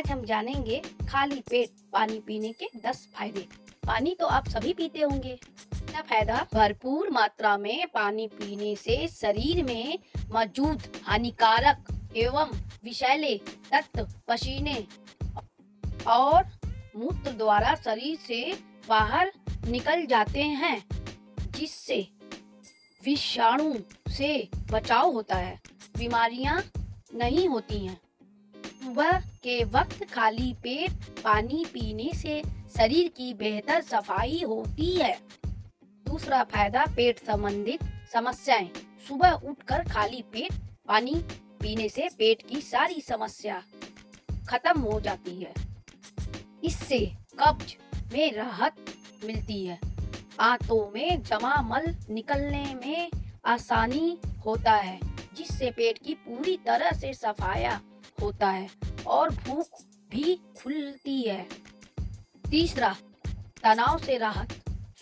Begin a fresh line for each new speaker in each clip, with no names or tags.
आज हम जानेंगे खाली पेट पानी पीने के 10 फ़ायदे। पानी तो आप सभी पीते होंगे। पहला फ़ायदा? भरपूर मात्रा में पानी पीने से शरीर में मौजूद हानिकारक एवं विषैले तत्व पसीने और मूत्र द्वारा शरीर से बाहर निकल जाते हैं, जिससे विषाणु से बचाव होता है। बीमारियाँ नहीं होती हैं। सुबह के वक्त खाली पेट पानी पीने से शरीर की बेहतर सफ़ाई होती है। दूसरा फ़ायदा, पेट संबंधित समस्याएँ। सुबह उठकर खाली पेट पानी पीने से पेट की सारी समस्या खत्म हो जाती है। इससे कब्ज में राहत मिलती है। आंतों में जमा मल निकलने में आसानी होता है, जिससे पेट की पूरी तरह से सफाया होता है और भूख भी खुलती है। तीसरा, तनाव से राहत।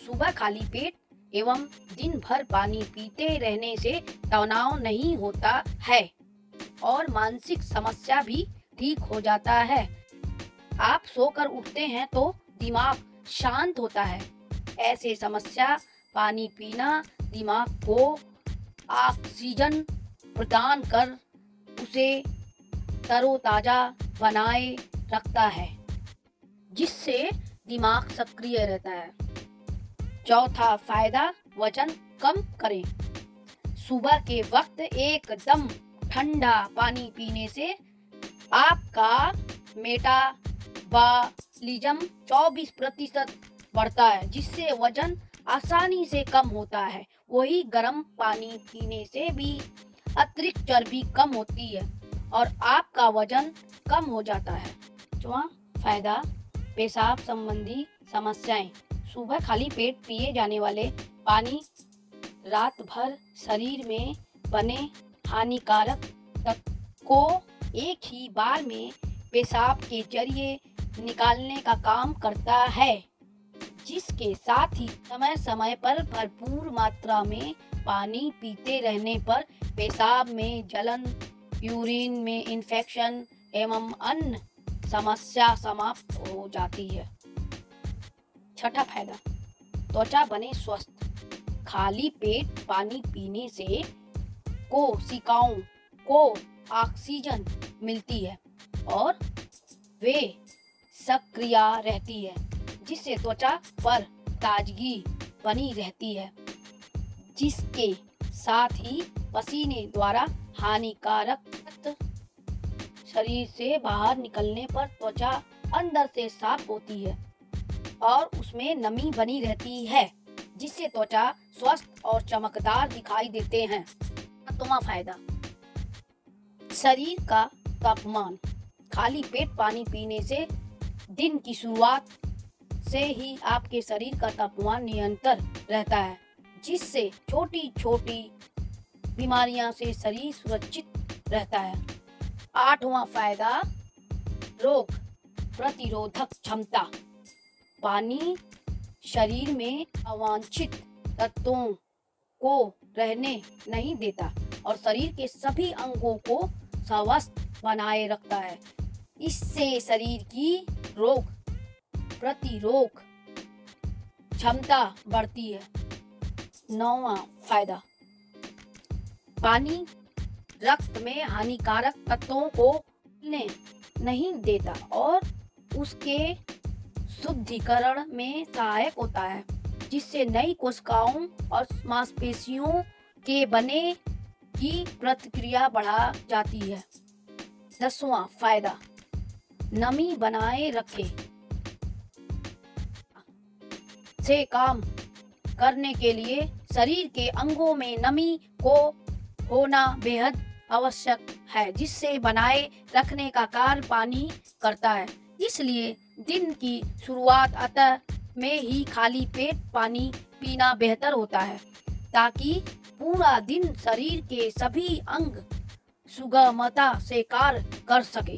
सुबह खाली पेट एवं दिन भर पानी पीते रहने से तनाव नहीं होता है और मानसिक समस्या भी ठीक हो जाता है। आप सोकर उठते हैं तो दिमाग शांत होता है। ऐसे समस्या, पानी पीना दिमाग को ऑक्सीजन प्रदान कर, उसे तरोताजा बनाए रखता है, जिससे दिमाग सक्रिय रहता है। चौथा फ़ायदा, वज़न कम करें। सुबह के वक्त एकदम ठंडा पानी पीने से आपका मेटाबॉलिज्म 24 प्रतिशत बढ़ता है, जिससे वज़न आसानी से कम होता है। वही गर्म पानी पीने से भी अतिरिक्त चर्बी कम होती है। और आपका वज़न कम हो जाता है। चौवा फ़ायदा, पेशाब संबंधी समस्याएँ। सुबह खाली पेट पिए जाने वाले पानी रात भर शरीर में बने हानिकारक तत्व को एक ही बार में पेशाब के ज़रिए निकालने का काम करता है, जिसके साथ ही समय समय पर भरपूर मात्रा में पानी पीते रहने पर पेशाब में जलन यूरिन में इन्फेक्शन एवं अन्य समस्या समाप्त हो जाती है। छठा फ़ायदा, त्वचा बने स्वस्थ, खाली पेट पानी पीने से कोशिकाओं को ऑक्सीजन मिलती है और वे सक्रिय रहती है, जिससे त्वचा पर ताजगी बनी रहती है, जिसके साथ ही पसीने द्वारा हानिकारक शरीर से बाहर निकलने पर त्वचा अंदर से साफ़ होती है और उसमें नमी बनी रहती है, जिससे त्वचा स्वस्थ और चमकदार दिखाई देते हैं। सातवां फ़ायदा। शरीर का तापमान, खाली पेट पानी पीने से दिन की शुरुआत से ही आपके शरीर का तापमान नियंत्रण रहता है, जिससे छोटी छोटी बीमारियाँ से शरीर सुरक्षित रहता है। आठवां फ़ायदा, रोग प्रतिरोधक क्षमता। पानी शरीर में अवांछित तत्वों को रहने नहीं देता और शरीर के सभी अंगों को स्वस्थ बनाए रखता है। इससे शरीर की रोग प्रतिरोग क्षमता बढ़ती है। नौवा फ़ायदा पानी रक्त में हानिकारक तत्वों को नहीं देता और उसके शुद्धिकरण में सहायक होता है, जिससे नई कोशिकाओं और मांसपेशियों के बने की प्रतिक्रिया बढ़ा जाती है। दसवां फ़ायदा, नमी बनाए रखे। से काम करने के लिए शरीर के अंगों में नमी को होना बेहद आवश्यक है, जिससे बनाए रखने का कार्य पानी करता है। इसलिए दिन की शुरुआत अतः में ही खाली पेट पानी पीना बेहतर होता है, ताकि पूरा दिन शरीर के सभी अंग सुगमता से कार्य कर सके।